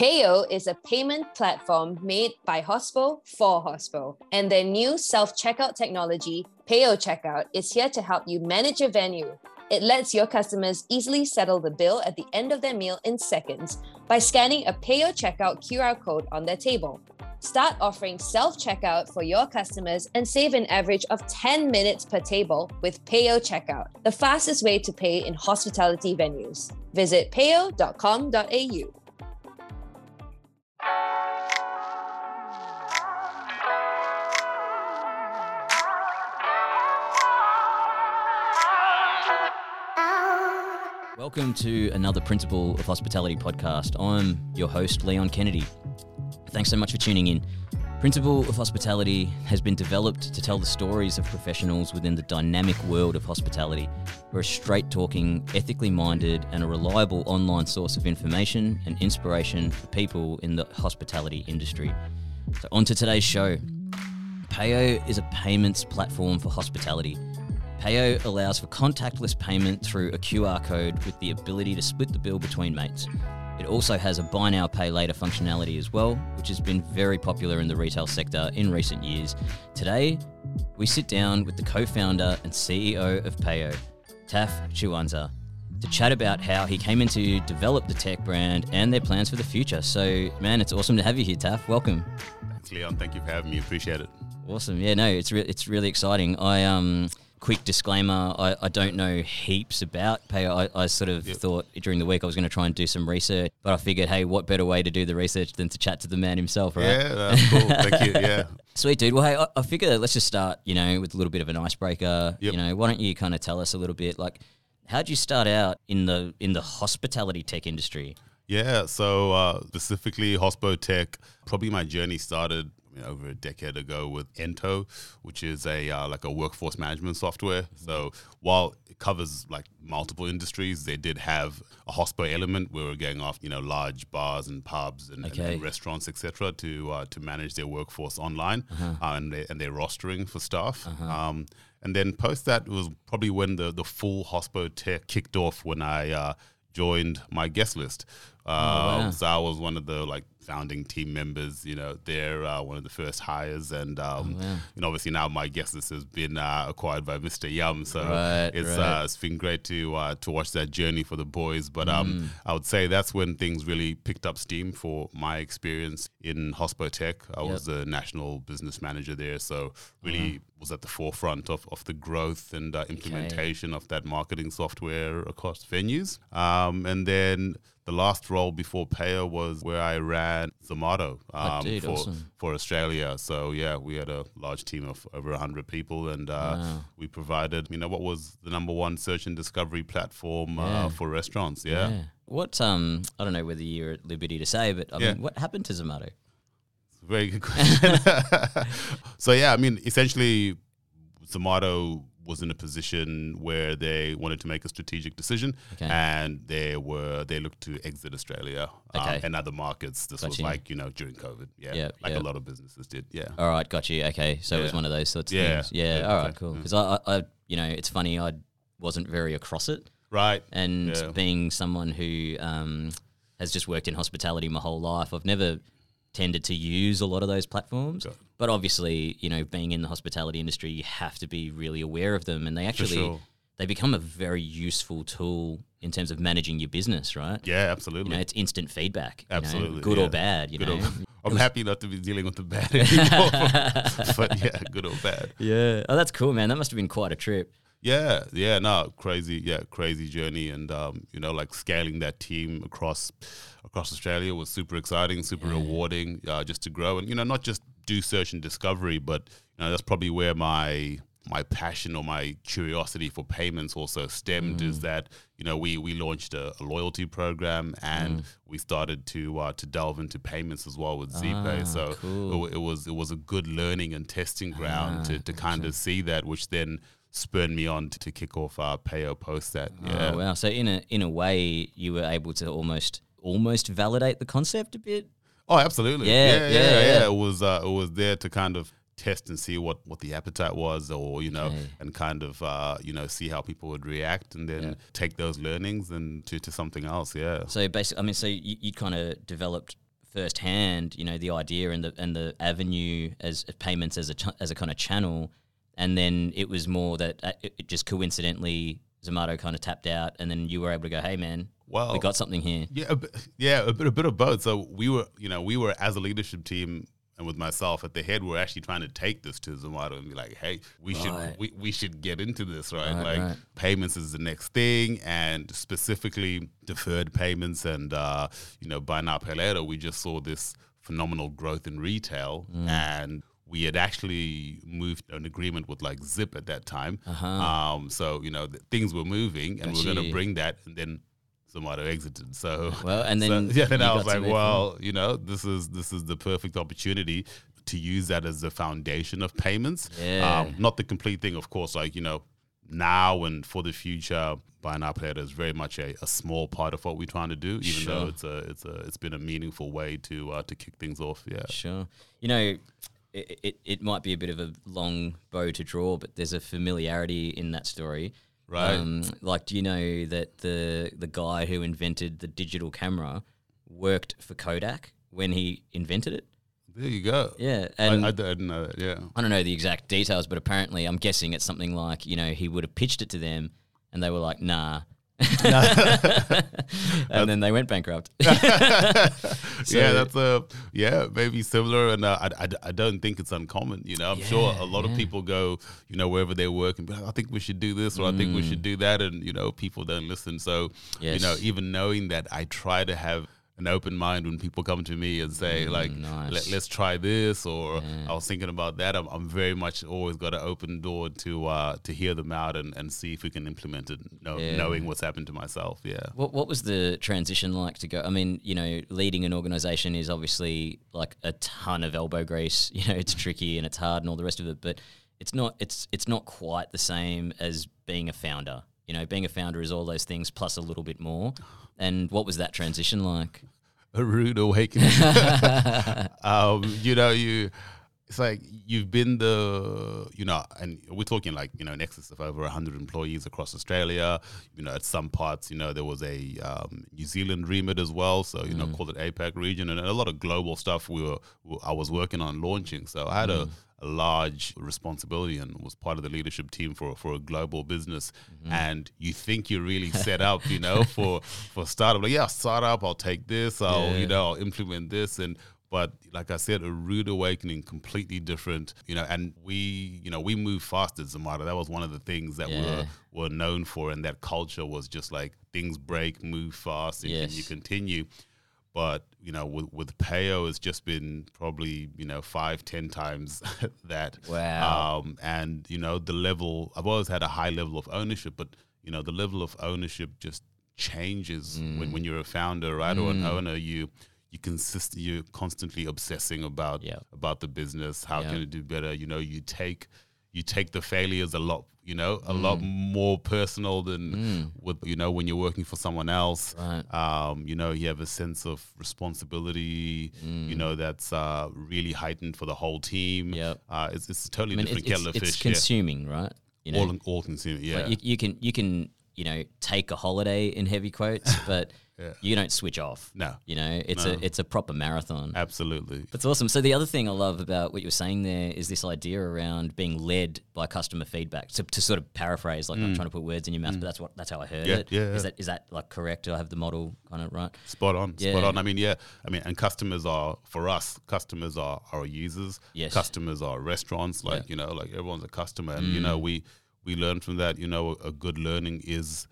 Payo is a payment platform made by Hospo for Hospo, and their new self checkout technology, Payo Checkout, is here to help you manage your venue. It lets your customers easily settle the bill at the end of their meal in seconds by scanning a Payo Checkout QR code on their table. Start offering self checkout for your customers and save an average of 10 minutes per table with Payo Checkout, the fastest way to pay in hospitality venues. Visit payo.com.au. Welcome to another Principle of Hospitality podcast. I'm your host, Leon Kennedy. Thanks so much for tuning in. Principle of Hospitality has been developed to tell the stories of professionals within the dynamic world of hospitality. We're a straight talking, ethically minded, and a reliable online source of information and inspiration for people in the hospitality industry. So, on to today's show. Payo is a payments platform for hospitality. Payo allows for contactless payment through a QR code with the ability to split the bill between mates. It also has a buy now, pay later functionality as well, which has been very popular in the retail sector in recent years. Today, we sit down with the co founder and CEO of Payo, Taf Chiwanza, to chat about how he came in to develop the tech brand and their plans for the future. So, man, it's awesome to have you here, Taf. Welcome. Thanks, Leon. Thank you for having me. Appreciate it. Awesome. Yeah, no, it's re- it's really exciting. I um quick disclaimer I, I don't know heaps about Payo. I, I sort of yep. thought during the week I was going to try and do some research, but I figured, hey, what better way to do the research than to chat to the man himself, right? Yeah, that's cool. Thank you. Yeah. Sweet, dude. Well, hey, I, I figure let's just start, you know, with a little bit of an icebreaker. Yep. You know, why don't you kind of tell us a little bit, like, how'd you start out in the in the hospitality tech industry? Yeah, so uh, specifically Hospo Tech, probably my journey started over a decade ago with Ento, which is a uh, like a workforce management software. Mm-hmm. So while it covers like multiple industries, they did have a hospital element where we're going off you know large bars and pubs and, okay. and, restaurants etc. to uh, to manage their workforce online uh-huh. uh, and they, and their rostering for staff. Uh-huh. Um, and then post that was probably when the the full hospital tech kicked off when I uh, joined MyGuestlist. Uh, oh, wow. So I was one of the like founding team members. You know, they're uh, one of the first hires, and um, oh, you know, obviously now MyGuestlist has been uh, acquired by Mr. Yum, so right, it's right. Uh, it's been great to uh, to watch that journey for the boys. But um, mm. I would say that's when things really picked up steam for my experience in Hospo Tech. I yep. was the national business manager there, so really uh-huh. was at the forefront of, of the growth and uh, implementation okay. of that marketing software across venues. Um, and then the last role before Payo was where I ran Zomato um, oh, for, awesome. for Australia. So yeah, we had a large team of over 100 people and uh, wow. we provided, you know, what was the number one search and discovery platform uh, yeah. uh, for restaurants. Yeah. yeah. What, um, I don't know whether you're at liberty to say, but I yeah. mean, what happened to Zomato? Very good question. so yeah, I mean, essentially Zomato was in a position where they wanted to make a strategic decision, okay. and they were they looked to exit Australia um, okay. um, and other markets. This got was you. like you know during COVID, yeah, yep, like yep. a lot of businesses did, yeah. All right, got you. Okay, so yeah. it was one of those sorts of yeah. things. Yeah, yeah all right, cool. Because I, I, you know, it's funny, I wasn't very across it, right? And being someone who um, has just worked in hospitality my whole life, I've never tended to use a lot of those platforms. But obviously, you know, being in the hospitality industry, you have to be really aware of them, and they actually sure. they become a very useful tool in terms of managing your business, right? Yeah, absolutely. You know, it's instant feedback. Absolutely, know, good yeah. or bad. You good know, I'm happy not to be dealing with the bad anymore. but yeah, good or bad. Yeah. Oh, that's cool, man. That must have been quite a trip. Yeah, yeah, no, crazy, yeah, crazy journey, and um, you know, like scaling that team across across Australia was super exciting, super yeah. rewarding, uh, just to grow, and you know, not just do search and discovery, but you know, that's probably where my my passion or my curiosity for payments also stemmed mm. is that you know we we launched a, a loyalty program and mm. we started to uh, to delve into payments as well with ZPay. Ah, so cool. it, it, was it was a good learning and testing ground ah, to, to kind of see that, which then spurred me on to, to kick off our Payo post that. Oh, yeah. Oh, wow. So in a in a way, you were able to almost almost validate the concept a bit. Oh, absolutely. Yeah, yeah, yeah. yeah, yeah. yeah. It was uh, it was there to kind of test and see what what the appetite was, or you know, okay. and kind of uh, you know see how people would react, and then yeah. take those learnings and to, to something else. Yeah. So basically, I mean, so you, you kind of developed firsthand, you know, the idea and the and the avenue as as payments as a ch- as a kind of channel, and then it was more that uh, it, it just coincidentally Zomato kind of tapped out, and then you were able to go, hey man, Well, we got something here. Yeah, a bit, yeah, a bit, a bit of both. So we were, you know, we were as a leadership team and with myself at the head, we're actually trying to take this to Zomato and be like, hey, we Right. should, we, we should get into this, right? Right, like right. payments is the next thing, and specifically deferred payments and uh, you know, buy now pay later. We just saw this phenomenal growth in retail Mm. and. We had actually moved an agreement with like Zip at that time, Uh-huh. um, so you know th- things were moving, and we are going to bring that, and then Zomato exited. So Well, and so, then yeah, then I was like, well, you know, this is this is the perfect opportunity to use that as the foundation of payments. Yeah. Um, not the complete thing, of course. Like you know, now and for the future, buy now pay is very much a, a small part of what we're trying to do. Even though it's a it's a it's been a meaningful way to uh, to kick things off. Yeah. Sure. You know, it, it, it might be a bit of a long bow to draw, but there's a familiarity in that story. Right. Um, like, do you know that the the guy who invented the digital camera worked for Kodak when he invented it? There you go. Yeah, I, and I I, didn't know that. Yeah. I don't know the exact details, but apparently, I'm guessing it's something like you know he would have pitched it to them, and they were like, "Nah." and then they went bankrupt. yeah, that's a yeah, maybe similar, and uh, I, I, I don't think it's uncommon. You know, I'm sure a lot of people go, you know, wherever they work and be like, I think we should do this or I think we should do that, and you know, people don't listen. So, you know, even knowing that, I try to have an open mind when people come to me and say like, nice. Let, let's try this, or I was thinking about that. I'm, I'm very much always got an open door to uh, to hear them out and, and see if we can implement it, know, Yeah. knowing what's happened to myself. Yeah. What what was the transition like to go? I mean, you know, leading an organization is obviously like a ton of elbow grease. You know, it's tricky and it's hard and all the rest of it, but it's not it's it's not quite the same as being a founder. You know, being a founder is all those things plus a little bit more. And what was that transition like? a rude awakening. um, you know, you it's like you've been the you know, and we're talking like you know, in excess of over hundred employees across Australia. You know, at some parts, you know, there was a um, New Zealand remit as well, so you know, called it APAC region, and a lot of global stuff we were I was working on launching. So I had a a large responsibility and was part of the leadership team for for a global business. Mm-hmm. And you think you're really set up, you know, for for startup. Like, yeah, startup, I'll take this, I'll Yeah. you know, I'll implement this and but like I said, a rude awakening, completely different, you know. And we, you know, we move fast at Zomato. That was one of the things that we were, were known for, and that culture was just like things break, move fast, and, and you continue. But you know, with with Payo, it's just been probably you know five, ten times that. Wow. Um, and you know, the level I've always had a high level of ownership, but you know, the level of ownership just changes when, when you're a founder, right, or an owner. You you consist you're constantly obsessing about Yeah. about the business. How Yeah. can it do better? You know, you take you take the failures a lot you know a Mm. lot more personal than with you know when you're working for someone else Right. um, you know you have a sense of responsibility Mm. you know that's uh, really heightened for the whole team Yep. uh, it's, it's a totally I mean, different it's, kettle of it's fish yeah. consuming, right? You know, all, all consuming yeah Like you, you can you can you know take a holiday in heavy quotes, but you don't switch off. No. you know it's No. a it's a proper marathon. absolutely That's awesome. So the other thing I love about what you were saying there is this idea around being led by customer feedback. So to sort of paraphrase, like I'm trying to put words in your mouth, but that's what that's how I heard Mm. Yeah, it. yeah, Is that is that like correct? Do I have the model kind of right? Spot on, Yeah. spot on. I mean, yeah, I mean, and customers are for us. Customers are our users. Yes. Customers are restaurants. Like you know, like everyone's a customer, and you Mm. know, we we learn from that. You know, a, a good learning is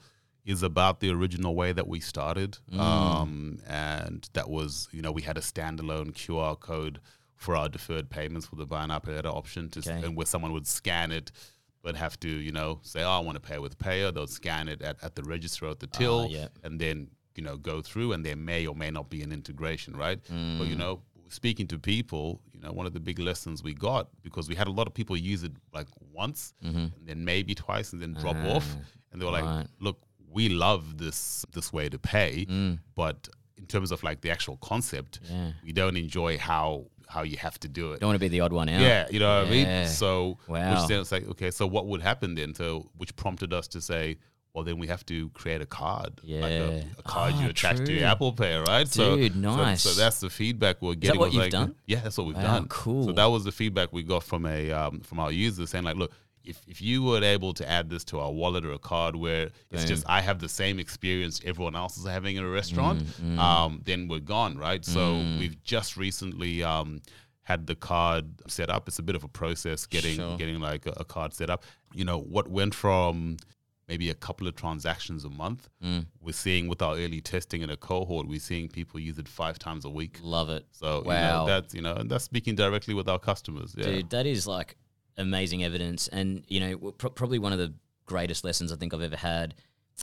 is about the original way that we started, Mm. um, and that was you know we had a standalone QR code for our deferred payments for the buy now pay later option, to, Okay. and where someone would scan it. But have to, you know, say, oh, I want to pay with Payo. They'll scan it at, at the register at the till, yeah. and then you know go through and there may or may not be an integration right but Mm. you know speaking to people you know one of the big lessons we got because we had a lot of people use it like once and then maybe twice and then drop off and they were like Mm-hmm. Look we love this this way to pay Mm. but in terms of like the actual concept Yeah. we don't enjoy how how you have to do it Don't want to be the odd one out. yeah, you know what I mean. So, Wow. which then it's like, okay, so what would happen then? So, which prompted us to say, well, then we have to create a card, like Yeah. a, a card you Ah, attach to your Apple Pay, right? Dude, so, nice. So, that's the feedback we're getting. what you've like, done? Yeah, that's what we've Wow, done. cool. So that was the feedback we got from a um, from our users saying like, look. If, if you were able to add this to our wallet or a card where it's just I have the same experience everyone else is having in a restaurant, Mm, um, then we're gone, right? So we've just recently um, had the card set up. It's a bit of a process getting Sure. getting like a, a card set up. You know what went from maybe a couple of transactions a month. Mm. We're seeing with our early testing in a cohort, we're seeing people use it five times a week. Love it. So Wow. you know, that's you know, and that's speaking directly with our customers. Yeah. Dude, that is like amazing evidence, and you know, pro- probably one of the greatest lessons I think I've ever had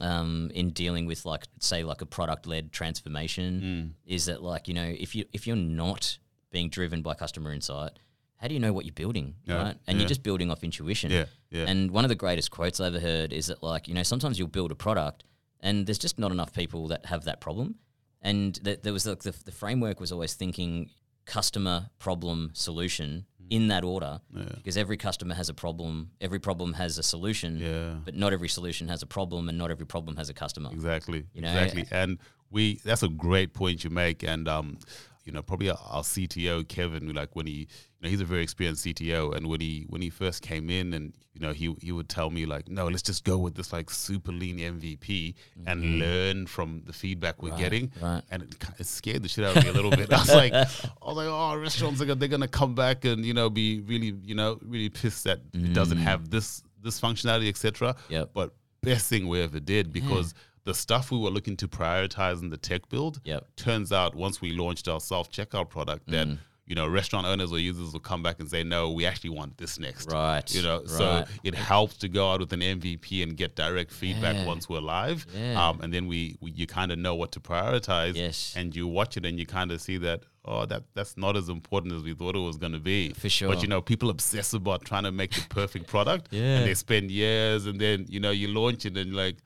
um, in dealing with like, say, like a product-led transformation Mm. is that like you know, if you if you're not being driven by customer insight, how do you know what you're building, Yeah, right? And yeah. you're just building off intuition. Yeah, yeah. And one of the greatest quotes I ever heard is that like you know, sometimes you'll build a product, and there's just not enough people that have that problem, and that there was like the, the framework was always thinking customer problem solution in that order Yeah. because every customer has a problem every problem has a solution Yeah. but not every solution has a problem and not every problem has a customer Exactly. You know, exactly. And we that's a great point you make. And um, you know, probably our, our CTO Kevin, like when he, you know, he's a very experienced CTO, and when he when he first came in, and you know, he he would tell me like, no, let's just go with this like super lean MVP and learn from the feedback we're getting. Mm-hmm. right. And it, it scared the shit out of me a little bit. I was like, I was like, oh, restaurants are gonna, they're gonna come back and you know be really you know really pissed that it doesn't have this this functionality, etc. Mm. Yep. But best thing we ever did because the stuff we were looking to prioritize in the tech build Yep. turns out once we launched our self checkout product that Mm. you know restaurant owners or users will come back and say no we actually want this next Right, you know so it helps to go out with an mvp and get direct feedback Yeah. once we're live Yeah. um, and then we, we you kind of know what to prioritize Yes. and you watch it and you kind of see that oh that that's not as important as we thought it was going to be For sure. but you know people obsess about trying to make the perfect product Yeah. and they spend years and then you know you launch it and like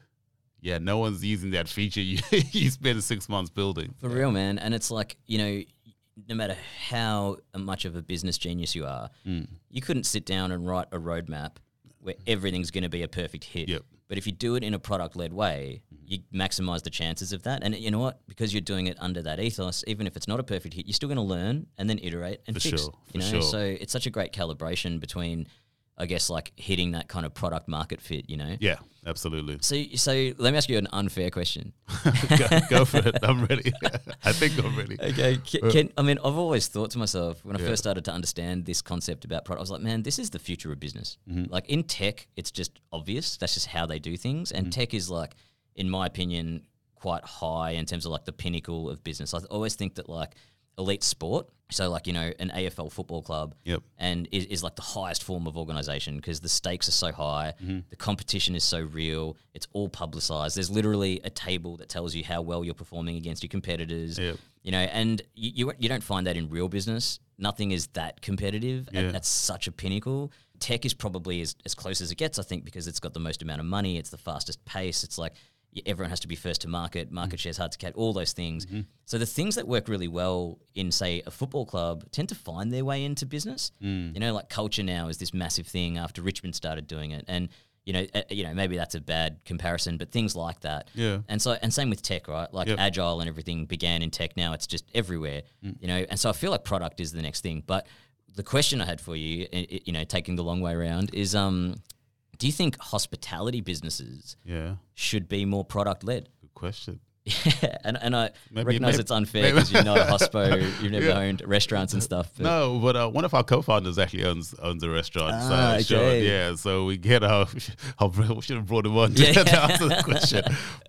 yeah no one's using that feature you, you spend six months building. For real man. And it's like you know no matter how much of a business genius you are Mm. you couldn't sit down and write a roadmap where everything's going to be a perfect hit. Yep. but if you do it in a product led way you maximize the chances of that. And you know what? Because you're doing it under that ethos even if it's not a perfect hit you're still going to learn and then iterate and For fix sure, you for know? sure. so it's such a great calibration between i guess like hitting that kind of product market fit you know yeah absolutely so so let me ask you an unfair question go, go for it i'm ready i think i'm ready Okay, can, can, I mean, I've always thought to myself when I Yeah. first started to understand this concept about product, I was like, man, this is the future of business. Mm-hmm. Like in tech, it's just obvious. That's just how they do things. And Mm. tech is like, in my opinion, quite high in terms of like the pinnacle of business. I always think that like elite sport, so like you know an AFL football club, Yep. and is, is like the highest form of organization because the stakes are so high, Mm-hmm. the competition is so real, it's all publicized. There's literally a table that tells you how well you're performing against your competitors. Yep. You know, and you, you you don't find that in real business. Nothing is that competitive Yeah. at, at such a pinnacle. Tech is probably as, as close as it gets, I think, because it's got the most amount of money. It's the fastest pace. It's like everyone has to be first to market. Market share's hard to catch. All those things. So the things that work really well in, say, a football club tend to find their way into business. You know, like culture now is this massive thing after Richmond started doing it, and you know, uh, you know, maybe that's a bad comparison, but things like that. Yeah. And so, and same with tech, right? Like Yep. agile and everything began in tech. Now it's just everywhere, you know. And so I feel like product is the next thing. But the question I had for you, you know, taking the long way around, is um, do you think hospitality businesses yeah should be more product led? good question Yeah, and and I Maybe- recognize maybe- it's unfair because you're not a hospo, you've never Yeah. owned restaurants and stuff. But No, but uh, one of our co-founders actually owns owns a restaurant. Ah, so sure, okay. yeah. So we get our. our we should have brought him on to, Yeah. to answer the question.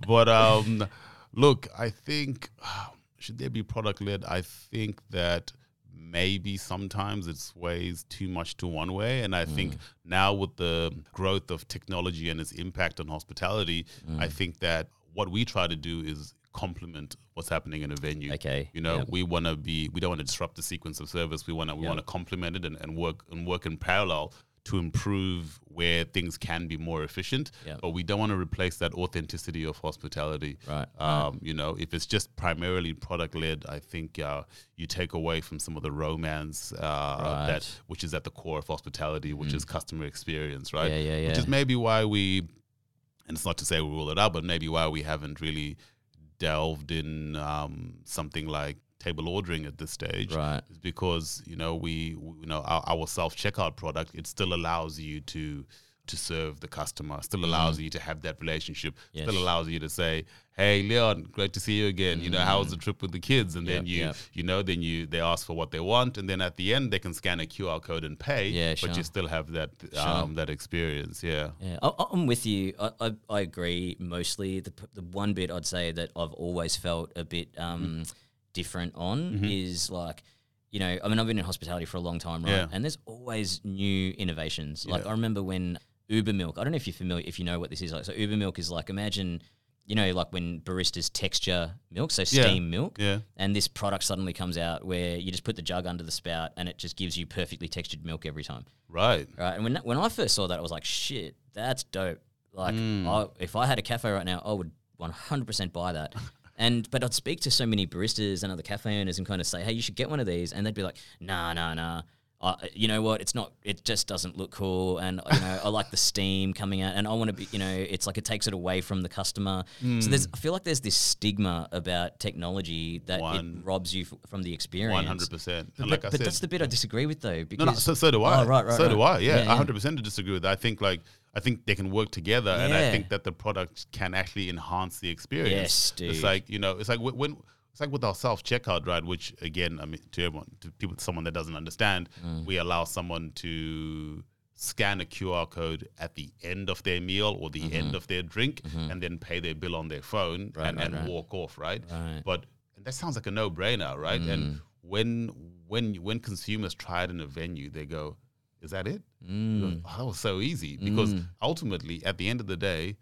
But um, look, I think should there be product led? I think that maybe sometimes it sways too much to one way, and I Mm. think now with the growth of technology and its impact on hospitality, Mm. I think that what we try to do is complement what's happening in a venue. Okay, You know, yep. we want to be we don't want to disrupt the sequence of service we want to we Yep. want to complement it and, and work and work in parallel to improve where things can be more efficient but we don't want to replace that authenticity of hospitality Right. um, you know if it's just primarily product led i think uh, you take away from some of the romance uh, Right. Mm. that which is at the core of hospitality which is customer experience right Yeah, yeah, which is maybe why we and it's not to say we rule it out, but maybe why we haven't really delved in um, something like table ordering at this stage Right. is because you know we, we you know our, our self checkout product it still allows you to to serve the customer still allows you to have that relationship Mm. Yes. still allows you to say hey leon great to see you again you know how was the trip with the kids and then Mm. You yep. you know then you they ask for what they want and then at the end they can scan a qr code and pay Yeah, but sure. you still have that um, that experience yeah Yeah, I, I'm with you. I, I, I agree mostly. The, the one bit I'd say that I've always felt a bit um, different on mm-hmm. is like, you know, I mean, I've been in hospitality for a long time, right? Yeah. And there's always new innovations. Like Yeah. I remember when Uber Milk. I don't know if you're familiar, if you know what this is. Like, so Uber Milk is like imagine. You know, like when baristas texture milk, so Yeah. steam milk, yeah and this product suddenly comes out where you just put the jug under the spout and it just gives you perfectly textured milk every time right right? And when when I first saw that, I was like, shit, that's dope. Like, mm. I, if I had a cafe right now, I would 100% buy that. And but I'd speak to so many baristas and other cafe owners and kind of say, hey, you should get one of these, and they'd be like, nah, nah, nah. Uh, you know what? It's not. It just doesn't look cool, and you know, I like the steam coming out, and I want to be. You know, it's like it takes it away from the customer. So there's. I feel like there's this stigma about technology that One- it robs you f- from the experience. One hundred percent. But, like I but said, that's the bit I disagree with, though. no, Because no. So, so do I. Oh, right, right, So do. I. Yeah, yeah. hundred percent to disagree with that. I think like I think they can work together, and I think that the product can actually enhance the experience. Yes, dude. It's like you know, it's like when. it's like with our self checkout, right? Which again, I mean, to everyone, to people, someone that doesn't understand, Mm. we allow someone to scan a QR code at the end of their meal or the end of their drink, and then pay their bill on their phone Mm-hmm. Right, and, right, and right. walk off, right? Right. But that sounds like a no brainer, right? Mm. And when when when consumers try it in a venue, they go, "Is that it?" Mm. "Oh, that was so easy because ultimately, at the end of the day,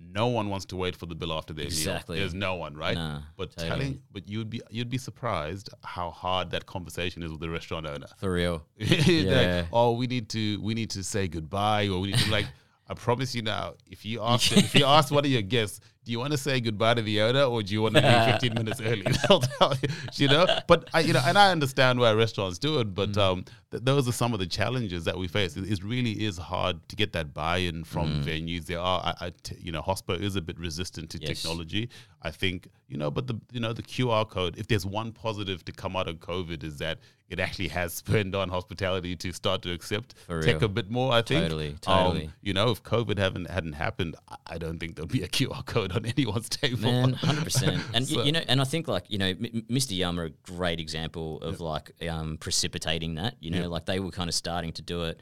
no one wants to wait for the bill after their Exactly. meal. There's no one, right? Nah, but totally. telling, but you'd be you'd be surprised how hard that conversation is with the restaurant owner. for real. Like, Yeah. oh, we need to we need to say goodbye, or we need to like. I promise you now, if you ask if you ask one of your guests, do you want to say goodbye to the owner or do you want to leave 15 minutes early? They'll tell you, you know. But I, you know, and I understand why restaurants do it, but um, th- those are some of the challenges that we face. It, it really is hard to get that buy-in from venues. There are, I, I t- you know, Hospo is a bit resistant to Yes. technology. I think, you know, but the you know the QR code. If there's one positive to come out of COVID, is that it actually has spurned on hospitality to start to accept tech a bit more. I think Totally, Um, totally. you know, if COVID haven't hadn't happened, I- don't think there'd be a QR code on anyone's table. Man, hundred percent. And y So- you know, and I think like you know, M- Mr. Yum are a great example of like um, precipitating that. You know, Yep. like they were kind of starting to do it,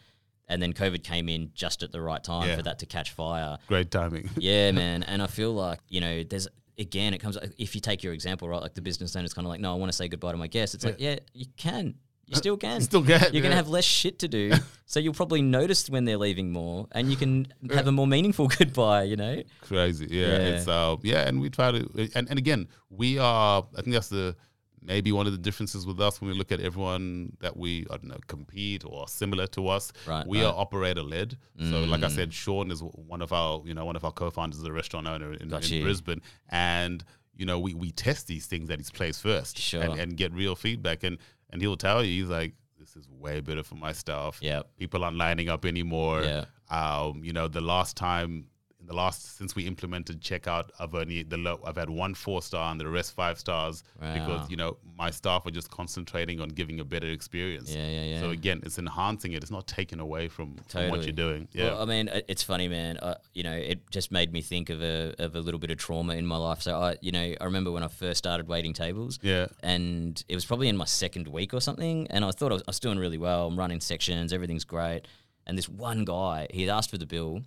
and then COVID came in just at the right time Yeah. for that to catch fire. Great timing. Yeah, man. And I feel like you know, there's again, it comes if you take your example, right? Like the business owner's kind of like, no, I want to say goodbye to my guests. It's like, yeah, you can. You still can. Still can, You're gonna have less shit to do, so you'll probably notice when they're leaving more, and you can have a more meaningful goodbye. You know. Crazy, yeah. Yeah. It's uh, yeah, and we try to, and, and again, we are. I think that's the maybe one of the differences with us when we look at everyone that we I don't know compete or similar to us. Right, we right. are operator led. So, like I said, Sean is one of our you know one of our co-founders is a restaurant owner in, Got in. Brisbane, and you know we we test these things at his place first, Sure. and, and get real feedback, and and he'll tell you he's like. This is way better for my staff. Yep. People aren't lining up anymore. Yeah. Um, you know, the last time in the last since we implemented checkout, I've only the low, I've had one four star and the rest five stars Wow. because you know my staff are just concentrating on giving a better experience. Yeah, yeah, yeah. So again, it's enhancing it. It's not taken away from, from what you're doing. Yeah. Well, I mean, it's funny, man. Uh, you know, it just made me think of a of a little bit of trauma in my life. So I, you know, I remember when I first started waiting tables. Yeah. And it was probably in my second week or something, and I thought I was, I was doing really well. I'm running sections, everything's great. And this one guy, he asked for the bill.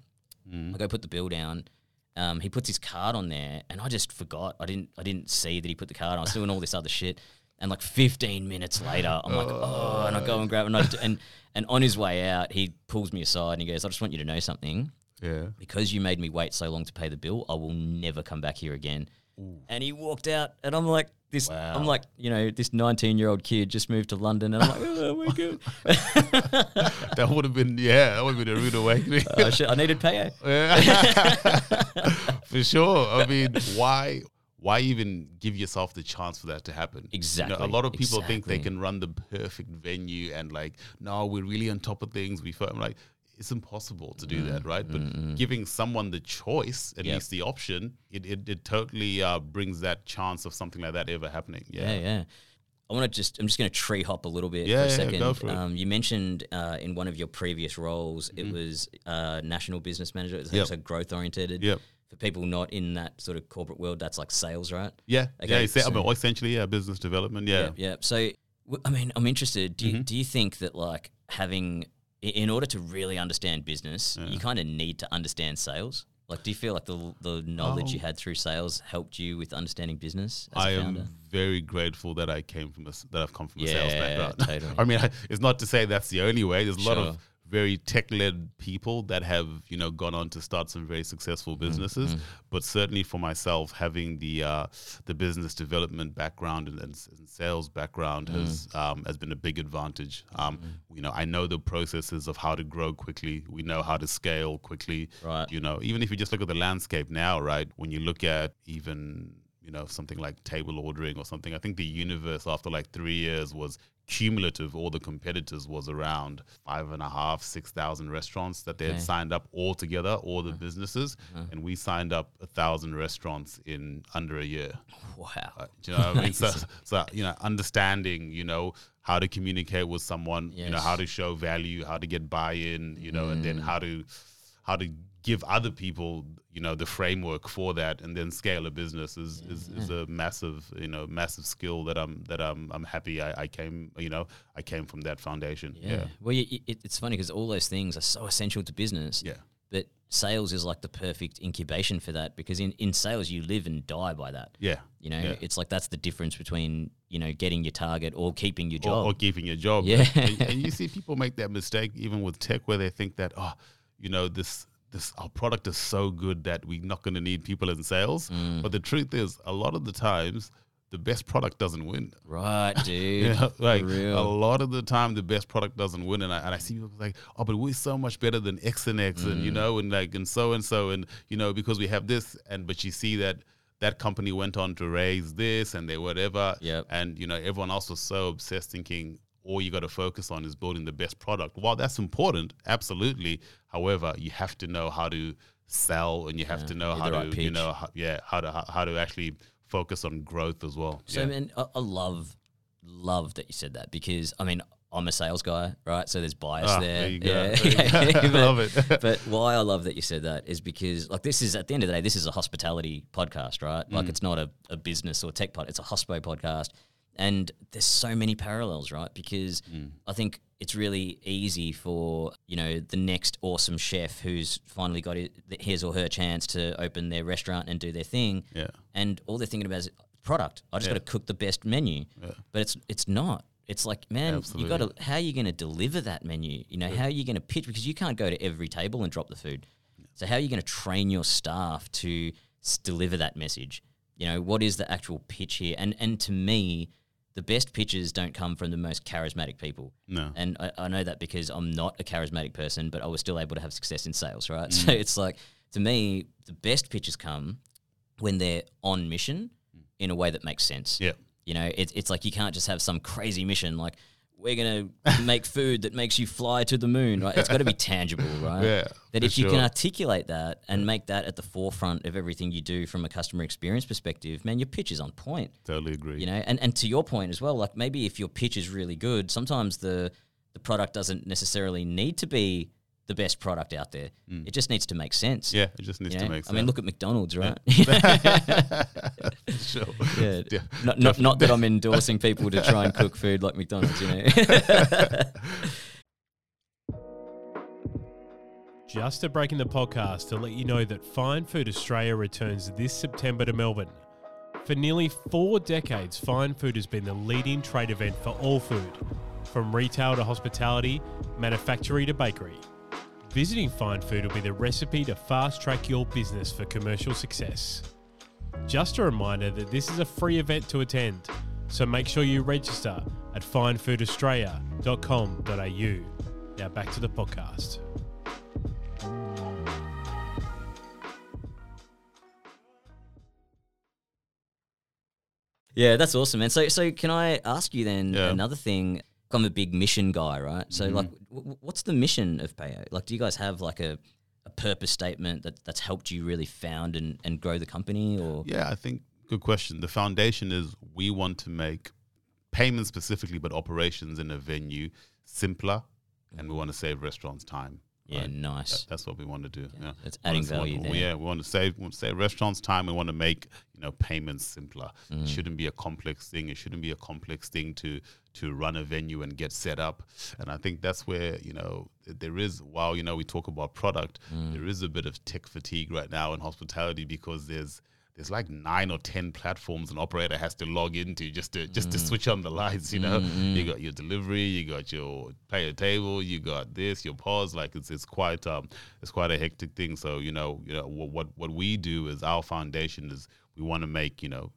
Mm. I go put the bill down. Um, he puts his card on there, and I just forgot. I didn't. I didn't see that he put the card on. I was doing all this other shit, and like 15 minutes later, I'm like, oh, and I go and grab it, and, I and and on his way out, he pulls me aside and he goes, "I just want you to know something. yeah. Because you made me wait so long to pay the bill, I will never come back here again." And he walked out, and I'm like, "This." I'm like, you know, this 19 year old kid just moved to London, and I'm like, "Oh my god." that would have been yeah, that would have been a rude awakening. Uh, shit, I needed payo. for sure. I mean, why why even give yourself the chance for that to happen? You know, Exactly, a lot of people think they can run the perfect venue and like, no, we're really on top of things. We I'm like, it's impossible to do that, right? But giving someone the choice, at Yep. least the option, it it, it totally uh, brings that chance of something like that ever happening. Yeah, Yeah, yeah. I want to just, I'm just going to tree hop a little bit Yeah, for a yeah, second. go for it. Um, you mentioned uh, in one of your previous roles, it was uh, national business manager. It's Mm-hmm. Yep. so growth oriented. Yep. For people not in that sort of corporate world, that's like sales, right? yeah, Okay, yeah. it's- I mean, essentially, yeah, business development. Yeah, yeah. So, w- I mean, I'm interested. Do you, Mm-hmm. do you think that like having, in order to really understand business, you kind of need to understand sales? Like, do you feel like the the knowledge you Um, had through sales helped you with understanding business as I am very grateful that I came from a that I've come from a sales background. totally. I mean, I, it's not to say that's the only way. There's a lot of very tech led people that have you know gone on to start some very successful businesses. But certainly for myself, having the uh, the business development background and, and, sales background has um, has been a big advantage. Um, You know, I know the processes of how to grow quickly. We know how to scale quickly. Right. You know, even if you just look at the landscape now, right? When you look at even you know something like table ordering or something, I think the universe after like three years was cumulative. All the competitors was around five and a half, six thousand restaurants that they had signed up all together, all the uh-huh. businesses, uh-huh. and we signed up a thousand restaurants in under a year. Wow. Uh, do you know what I mean? So, so you know, understanding, you know, how to communicate with someone, you know, how to show value, how to get buy-in, you know, and then mm. how to how to give other people, you know, the framework for that, and then scale a business is is, is mm-hmm. a massive, you know, massive skill that I'm that I'm I'm happy I, I came, you know, I came from that foundation. Yeah. Yeah, Well, you, it, it's funny because all those things are so essential to business. yeah, But sales is like the perfect incubation for that because in, in sales you live and die by that. yeah. You know, Yeah. it's like that's the difference between you know getting your target or keeping your or, job. or keeping your job. Yeah. and, and you see people make that mistake even with tech, where they think that, oh, you know, this this our product is so good that we're not going to need people in sales. Mm. But the truth is, a lot of the times, the best product doesn't win. right, dude. You know, like a lot of the time, the best product doesn't win, and I, and I see people like, oh, but we're so much better than X and X, and you Mm. know, and like and so and so, and you know, because we have this, and but you see that that company went on to raise this and they whatever, Yep. and you know, everyone else was so obsessed thinking all you got to focus on is building the best product. While that's important, absolutely. However, you have to know how to sell, and you have Yeah, to know how to, right you know, how, yeah, how to how, how to actually focus on growth as well. So yeah. man, I, I love love that you said that because I mean I'm a sales guy, right? So there's bias Ah, there. there you go. Yeah. Go. I But- love it. but why I love that you said that is because like this is at the end of the day, this is a hospitality podcast, right? Mm. Like it's not a, a business or tech pod, it's a hospo podcast. And there's so many parallels, right? Because Mm. I think it's really easy for, you know, the next awesome chef who's finally got his or her chance to open their restaurant and do their thing. Yeah. And all they're thinking about is product. I just got to cook the best menu. Yeah. But it's it's not. It's like, man, you got to. Absolutely. How are you going to deliver that menu? You know, how are you going to pitch? Because you can't go to every table and drop the food. So how are you going to train your staff to s- deliver that message? You know, what is the actual pitch here? And and to me, the best pitches don't come from the most charismatic people. No. And I, I know that because I'm not a charismatic person, but I was still able to have success in sales, right? So mm. it's like to me, the best pitches come when they're on mission mm. in a way that makes sense. Yeah. You know, it's it's like you can't just have some crazy mission like we're gonna make food that makes you fly to the moon, right? It's got to be tangible, right? Yeah, That if you can articulate that and make that at the forefront of everything you do from a customer experience perspective, man, your pitch is on point. Totally agree. You know, and and to your point as well, like maybe if your pitch is really good, sometimes the the product doesn't necessarily need to be the best product out there. It just needs to make sense. Mm. yeah, it just needs You to know? make I mean, look at McDonald's, right? sure. Yeah, Yeah, not, not, not that I'm endorsing people to try and cook food like McDonald's, you know. Just a break in the podcast to let you know that Fine Food Australia returns this September to Melbourne. For nearly four decades, Fine Food has been the leading trade event for all food, from retail to hospitality, manufacturing to bakery. Visiting Fine Food will be the recipe to fast track your business for commercial success. Just a reminder that this is a free event to attend, so make sure you register at finefoodaustralia.com.au. Now back to the podcast. yeah, that's awesome, man. So, so can I ask you then Yeah. another thing? I'm a big mission guy, right? So Mm-hmm. like, w- what's the mission of Payo? Like, do you guys have like a, a purpose statement that that's helped you really found and, and grow the company, or Yeah, I think good question. The foundation is we want to make payments specifically, but operations in a venue simpler, and we want to save restaurants time. yeah, right? nice. That- that's what we want to do. Yeah, It's adding value there. Yeah, we want to save, want to save restaurants time. We want to make you know payments simpler. Mm. It shouldn't be a complex thing. It shouldn't be a complex thing to to run a venue and get set up. And I think that's where you know there is. While you know we talk about product, Mm. there is a bit of tech fatigue right now in hospitality because there's there's like nine or ten platforms an operator has to log into just to just Mm. to switch on the lights. You know, you got your delivery, you got your pay a table, you got this, your POS. Like it's it's quite um it's quite a hectic thing. So you know you know what what, what we do is our foundation is we want to make you know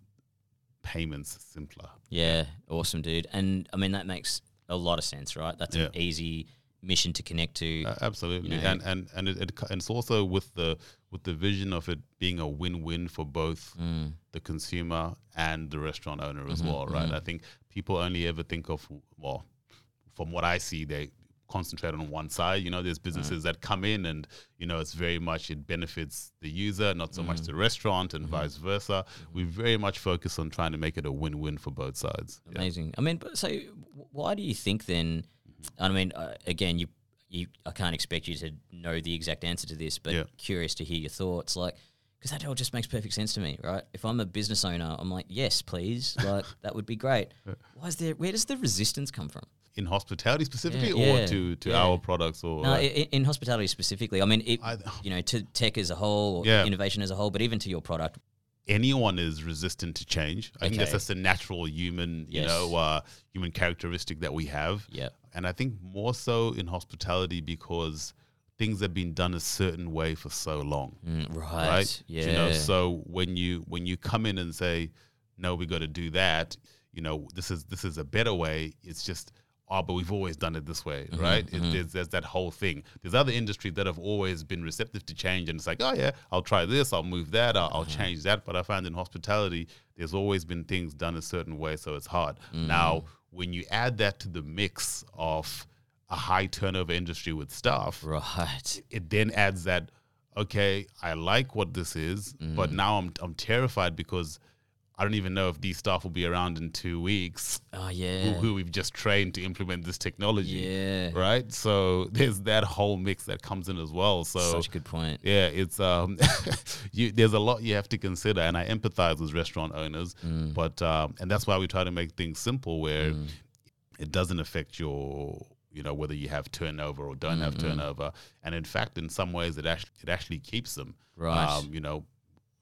payments simpler. Yeah, awesome, dude. And I mean that makes a lot of sense, right? That's an easy mission to connect to. Uh, absolutely, You know, and and and, it, it, and it's also with the with the vision of it being a win-win for both Mm. the consumer and the restaurant owner as Mm-hmm, well, right? I think people only ever think of well, from what I see, they concentrate on one side. You know, there's businesses that come in and you know it's very much it benefits the user, not so Mm-hmm. much the restaurant, and vice versa. We very much focus on trying to make it a win-win for both sides. Yeah. Amazing. I mean, but so why do you think then? I mean, uh, again, you you I can't expect you to know the exact answer to this, but Yeah. curious to hear your thoughts, like. Because that all just makes perfect sense to me, right? If I'm a business owner, I'm like, yes, please, like that would be great. Why is there? Where does the resistance come from? In hospitality specifically, Yeah, or yeah, to to yeah. our products, or No, uh, in, in hospitality specifically. I mean, it, I- you know, to tech as a whole, or Yeah. innovation as a whole, but even to your product. anyone is resistant to change. I think that's just a natural human, you Yes. know, uh, human characteristic that we have. Yep. And I think more so in hospitality because things have been done a certain way for so long, Mm, right. right? Yeah. You know, so when you when you come in and say, "No, we got to do that," you know, this is this is a better way. It's just. Oh, but we've always done it this way, Mm-hmm, right? It, there's, there's that whole thing. There's other industries that have always been receptive to change, and it's like, oh yeah, I'll try this, I'll move that, I'll, I'll Uh-huh. change that. But I find in hospitality, there's always been things done a certain way, so it's hard. Mm. Now, when you add that to the mix of a high turnover industry with staff, Right. it then adds that okay i like what this is Mm. but now i'm i'm terrified because i don't even know if these staff will be around in two weeks Oh yeah. who we've just trained to implement this technology Yeah. right so there's that whole mix that comes in as well so Such a good point. yeah, it's um, you, there's a lot you have to consider, and I empathize with restaurant owners, Mm. but um, and that's why we try to make things simple where it doesn't affect your, you know, whether you have turnover or don't have turnover, and in fact, in some ways, it actually it actually keeps them, Right. Um, you know,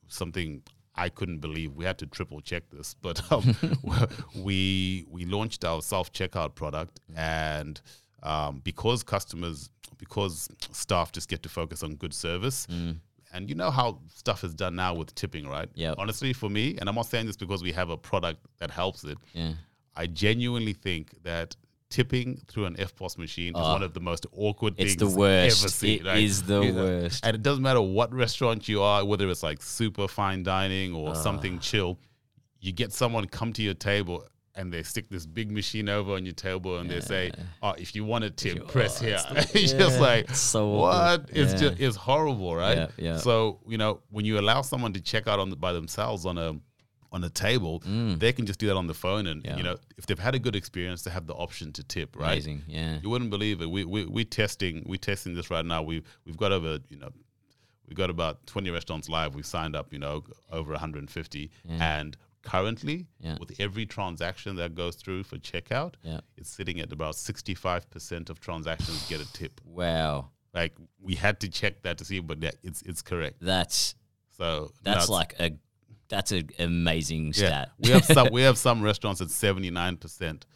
something I couldn't believe. We had to triple check this, but um, we we launched our self checkout product, and um, because customers, because staff just get to focus on good service. And you know how stuff is done now with tipping, right? Yeah. Honestly, for me, and I'm not saying this because we have a product that helps it. Yeah. I genuinely think that tipping through an EFTPOS machine is one of the most awkward Ah. It's things the worst. ever seen. It right? is the You know, worst. And it doesn't matter what restaurant you are, whether it's like super fine dining or Ah. something chill, you get someone come to your table and they stick this big machine over on your table and they say, "Oh, if you want a tip, press here." it's just yeah, like, it's so what? It's Yeah. just it's horrible, right? Yeah, yeah. So you know, when you allow someone to check out on the, by themselves on a on a table, they can just do that on the phone, and Mm. Yeah. you know, if they've had a good experience, they have the option to tip, right? Amazing. Yeah. You wouldn't believe it. We we we testing we testing this right now. We we've got over you know we've got about twenty restaurants live. We've signed up you know over 150, and currently Yeah. with every transaction that goes through for checkout, Yeah. it's sitting at about 65 percent of transactions get a tip. Wow. Like we had to check that to see, but yeah, it's it's correct. That's So that's it's- like a that's an amazing yeah. stat. we have some we have some restaurants at 79 percent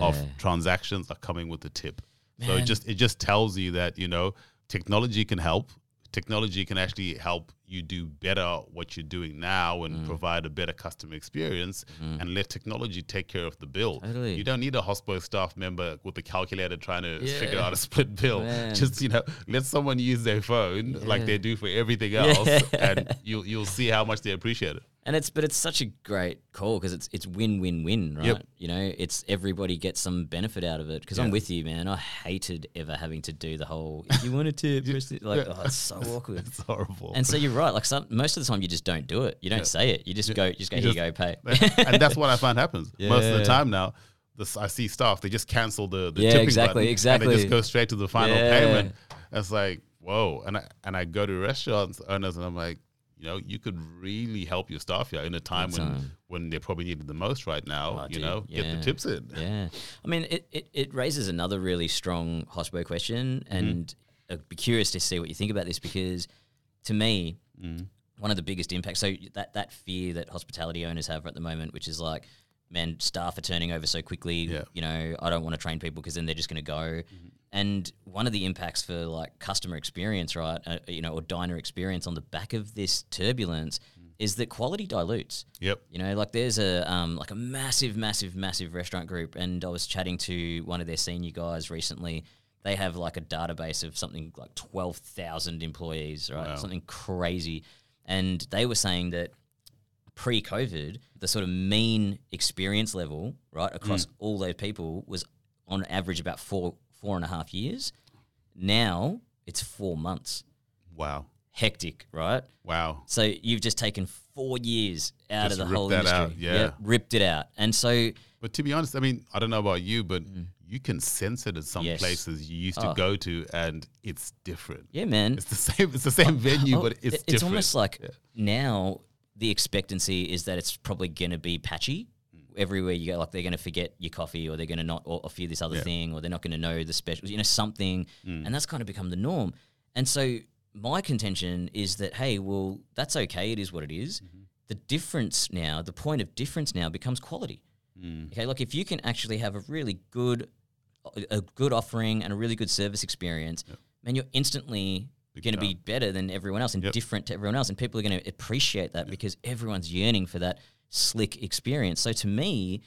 of transactions are coming with a tip. So it just it just tells you that you know technology can help. Technology can actually help you do better what you're doing now and Mm. provide a better customer experience, and let technology take care of the bill. Totally. You don't need a hospital staff member with a calculator trying to figure out a split bill. Man. Just you know, let someone use their phone like they do for everything else, Yeah. and you'll you'll see how much they appreciate it. And it's but it's such a great call because it's it's win win win, right? Yep. You know, it's everybody gets some benefit out of it. Because I'm with you, man. I hated ever having to do the whole. If you wanted to, press it," like oh, it's so awkward. It's horrible. And so you're right. Like some most of the time, you just don't do it. You don't say it. You just go. You just go. You Here you go. Pay. and that's what I find happens most of the time now. This, I see staff they just cancel the, the Yeah, tipping exactly, button and they just go straight to the final Yeah. payment. It's like whoa, and I and I go to restaurants owners and I'm like, you know, you could really help your staff here in a time when time. when they probably needed the most right now. Oh, you dude, know, get the tips in. Yeah. I mean, it, it, it raises another really strong hospo question, Mm-hmm. and I'd be curious to see what you think about this because to me, Mm. one of the biggest impacts, so that, that fear that hospitality owners have at the moment, which is like, man, staff are turning over so quickly. Yeah. You know, I don't want to train people because then they're just going to go. And one of the impacts for like customer experience, right, uh, you know, or diner experience on the back of this turbulence is that quality dilutes. Yep. You know, like there's a um, like a massive, massive, massive restaurant group, and I was chatting to one of their senior guys recently. They have like a database of something like twelve thousand employees, right? Wow. Something crazy, and they were saying that pre-COVID, the sort of mean experience level, right, across all those people was on average about four four and a half years. Now it's four months. Wow. Hectic, right? Wow. So you've just taken four years out Just of the whole that industry. out, yeah. ripped it out. And so But to be honest, I mean, I don't know about you, but you can sense it at some Mm. Yes. places you used to Oh. go to, and it's different. yeah, man, It's the same. It's the same venue, Oh, but it's it- different. almost like now the expectancy is that it's probably going to be patchy. Everywhere you go, like they're going to forget your coffee, or they're going to not offer you this other Yeah. thing, or they're not going to know the special, you know, something, Mm. and that's kind of become the norm. And so my contention is that hey, well, that's okay. It is what it is. Mm-hmm. The difference now, the point of difference now becomes quality. Mm. Okay, like if you can actually have a really good, a good offering and a really good service experience, man, you're instantly going to be better than everyone else and Yep. different to everyone else, and people are going to appreciate that because everyone's yearning for that slick experience. So to me,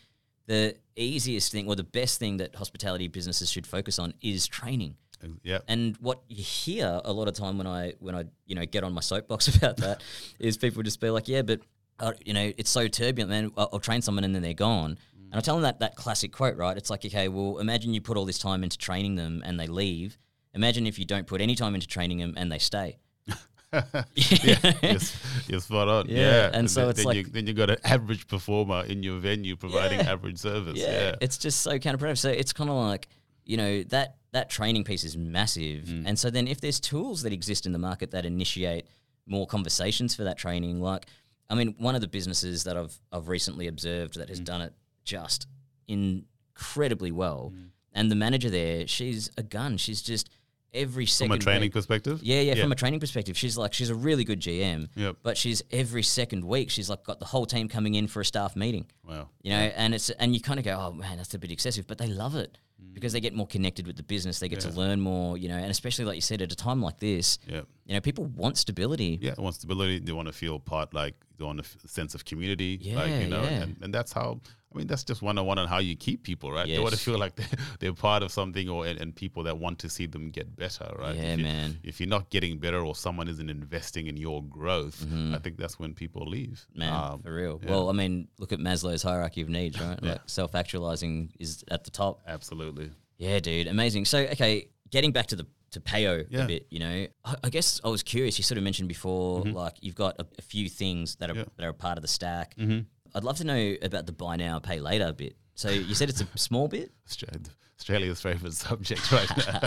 the easiest thing or the best thing that hospitality businesses should focus on is training. Yeah. And what you hear a lot of time when I when I you know get on my soapbox about that is people just be like, yeah, but uh, you know it's so turbulent. Man, I'll, I'll train someone and then they're gone. And I tell them that that classic quote, right? It's like, okay, well, imagine you put all this time into training them and they leave. Imagine if you don't put any time into training them and they stay. yeah, you're, you're spot on. Yeah, Yeah, and so then, it's then like- you, then you've got an average performer in your venue providing Yeah. average service. yeah, Yeah, it's just so counterproductive. So it's kind of like you know that that training piece is massive, Mm. and so then if there's tools that exist in the market that initiate more conversations for that training, like I mean, one of the businesses that I've I've recently observed that Mm. has done it just incredibly well, Mm. and the manager there, she's a gun. She's just every second from a training week- perspective. yeah, yeah, from a training perspective, she's like she's a really good GM. Yep. But she's every second week, she's like got the whole team coming in for a staff meeting. Wow. You know, and it's and you kind of go, oh man, that's a bit excessive, but they love it Mm. because they get more connected with the business. They get to learn more. You know, and especially like you said, at a time like this, Yeah. you know, people want stability. Yeah, they want stability. They want to feel part, like they want a f- sense of community. like, Yeah, you know, yeah. and, and that's how. I mean, that's just one on one on how you keep people, right? They want to feel like they're, they're part of something, or and, and people that want to see them get better, right? Yeah, if you, man. If you're not getting better, or someone isn't investing in your growth, I think that's when people leave. Mm-hmm. Man, Um, for real. yeah. Well, I mean, look at Maslow's hierarchy of needs, right? Yeah. Like self-actualizing is at the top. absolutely. Yeah, dude, amazing. So, okay, getting back to the to payo a bit, you know, I, I guess I was curious. You sort of mentioned before, like you've got a, a few things that are Yeah. that are part of the stack. Mm-hmm. I'd love to know about the buy now, pay later bit. So you said it's a small bit. Australia's favorite subject right now.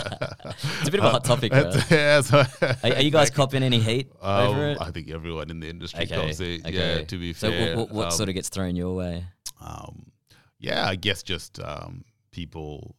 It's a bit of a hot topic, bro. yeah, so- Are, are you guys copping any heat Um, over it? I think everyone in the industry Okay, comes in. okay. Yeah, to be so fair. what, what, what um, sort of gets thrown your way? um, yeah, I guess just um, people,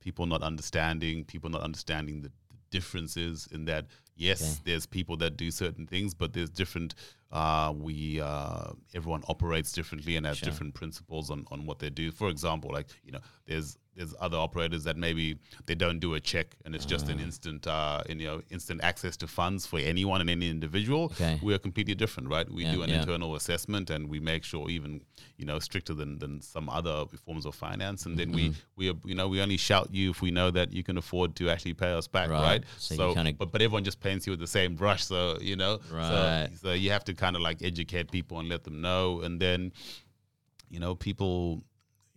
people not understanding, people not understanding the, the differences in that. Yes, Okay. there's people that do certain things, but there's different. Uh, we uh, everyone operates differently and has Sure. different principles on, on what they do. For example, like you know, there's there's other operators that maybe they don't do a check and it's just an Ah. instant, uh, you know, instant access to funds for anyone and any individual. Okay. We are completely different, right? We Yeah, do an yeah. internal assessment and we make sure even, you know, stricter than, than some other forms of finance. And then we, Mm-hmm. we, are, you know, we only shout you if we know that you can afford to actually pay us back, Right. right? So So, kinda- but, but everyone just paints you with the same brush. So, you know, so- Right. so you have to kind of like educate people and let them know. And then, you know, people,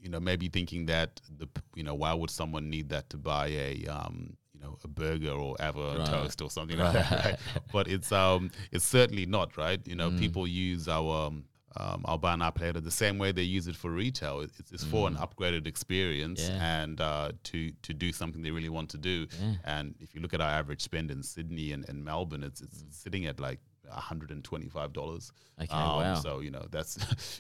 you know, maybe thinking that the, you know, why would someone need that to buy a, um, you know, a burger or have a Right. toast or something like that, right? But it's um, it's certainly not right. You know, Mm. people use our um, um, our buy now pay later the same way they use it for retail. It- It's, it's for an upgraded experience Mm. Yeah. and uh, to to do something they really want to do. Yeah. And if you look at our average spend in Sydney and, and Melbourne, it's it's sitting at like $125. Okay, Um, wow. So, you know, that's,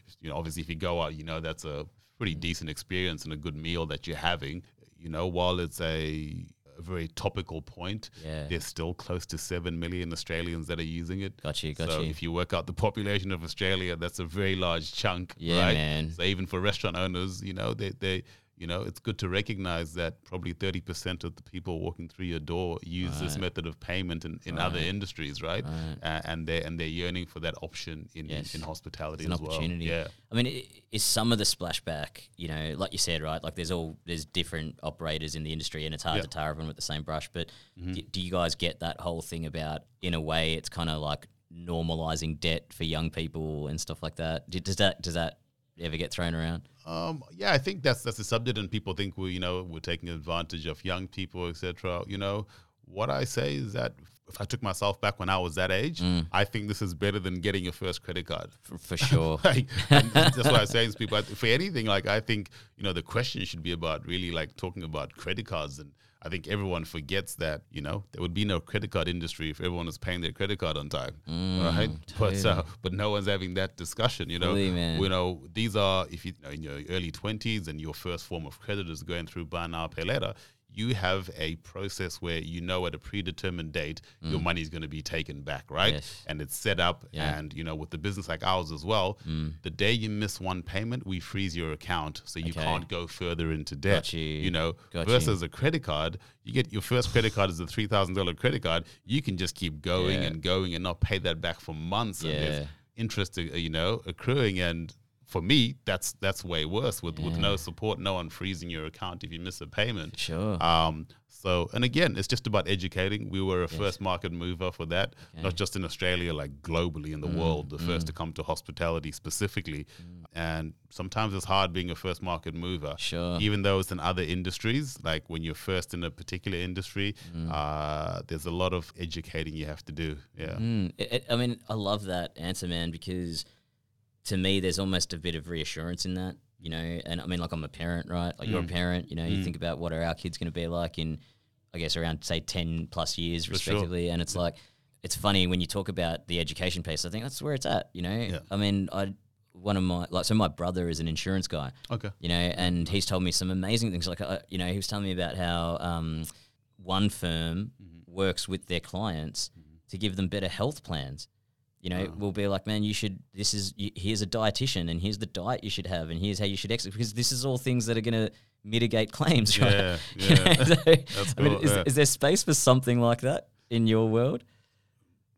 you know, obviously if you go out, you know, that's a pretty decent experience and a good meal that you're having. You know, while it's a, a very topical point, Yeah. there's still close to 7 million Australians that are using it. Got you, got so you. if you work out the population of Australia, that's a very large chunk, Yeah, right? man. So even for restaurant owners, you know, they, they you know, it's good to recognize that probably 30% of the people walking through your door use this method of payment in, in other industries, right? Right. Uh, and they're and they're yearning for that option in, Yes. in, in hospitality It's an as well. opportunity. Yeah. I mean, i- is some of the splashback, you know, like you said, right? Like there's all there's different operators in the industry, and it's hard Yeah. to tar everyone with the same brush. But Mm-hmm. d- do you guys get that whole thing about, in a way, it's kind of like normalizing debt for young people and stuff like that? Does that does that ever get thrown around? Um, yeah, I think that's that's the subject, and people think we, you know, we're taking advantage of young people, etc. You know, what I say is that if I took myself back when I was that age, Mm. I think this is better than getting your first credit card. For, for sure. like, that's what I say to people. For anything, like I think you know, the question should be about really like talking about credit cards, and I think everyone forgets that you know there would be no credit card industry if everyone was paying their credit card on time, right? But uh, but no one's having that discussion. You know, man. you know these are if you, you know, in your early twenties and your first form of credit is going through buy now pay later. You have a process where you know at a predetermined date your money is going to be taken back, right? Mm. Yes. And it's set up, Yeah. and you know with the business like ours as well, Mm. the day you miss one payment, we freeze your account so you Okay. can't go further into debt. Got you. know, Got you. versus a credit card, you get your first credit card is a three thousand dollar credit card. You can just keep going Yeah. and going and not pay that back for months. And Yeah. there's interest, uh, you know, accruing and. For me, that's that's way worse with, with no support, no one freezing your account if you miss a payment. Sure. Um, so, and again, it's just about educating. We were a first market mover for that, not just in Australia, like globally in the Mm, world, the first to come to hospitality specifically. And sometimes it's hard being a first market mover. Sure. Even though it's in other industries, like when you're first in a particular industry, Mm. uh, there's a lot of educating you have to do. Yeah. Mm, it, it- I mean, I love that answer, man, because to me, there's almost a bit of reassurance in that, you know. And I mean, like, I'm a parent, right? Like, you're a parent, you know, you think about what are our kids going to be like in, I guess, around, say, 10 plus years, sure. respectively. And it's like, it's funny when you talk about the education piece, I think that's where it's at, you know. I mean, I, one of my, like, so my brother is an insurance guy Okay. you know, and he's told me some amazing things. Like, uh, you know, he was telling me about how um, one firm works with their clients to give them better health plans. You know, we'll be like, man, you should. This is here's a dietitian, and here's the diet you should have, and here's how you should exercise, because this is all things that are going to mitigate claims, right? Yeah, yeah. so, That's I mean, is, yeah. is there space for something like that in your world?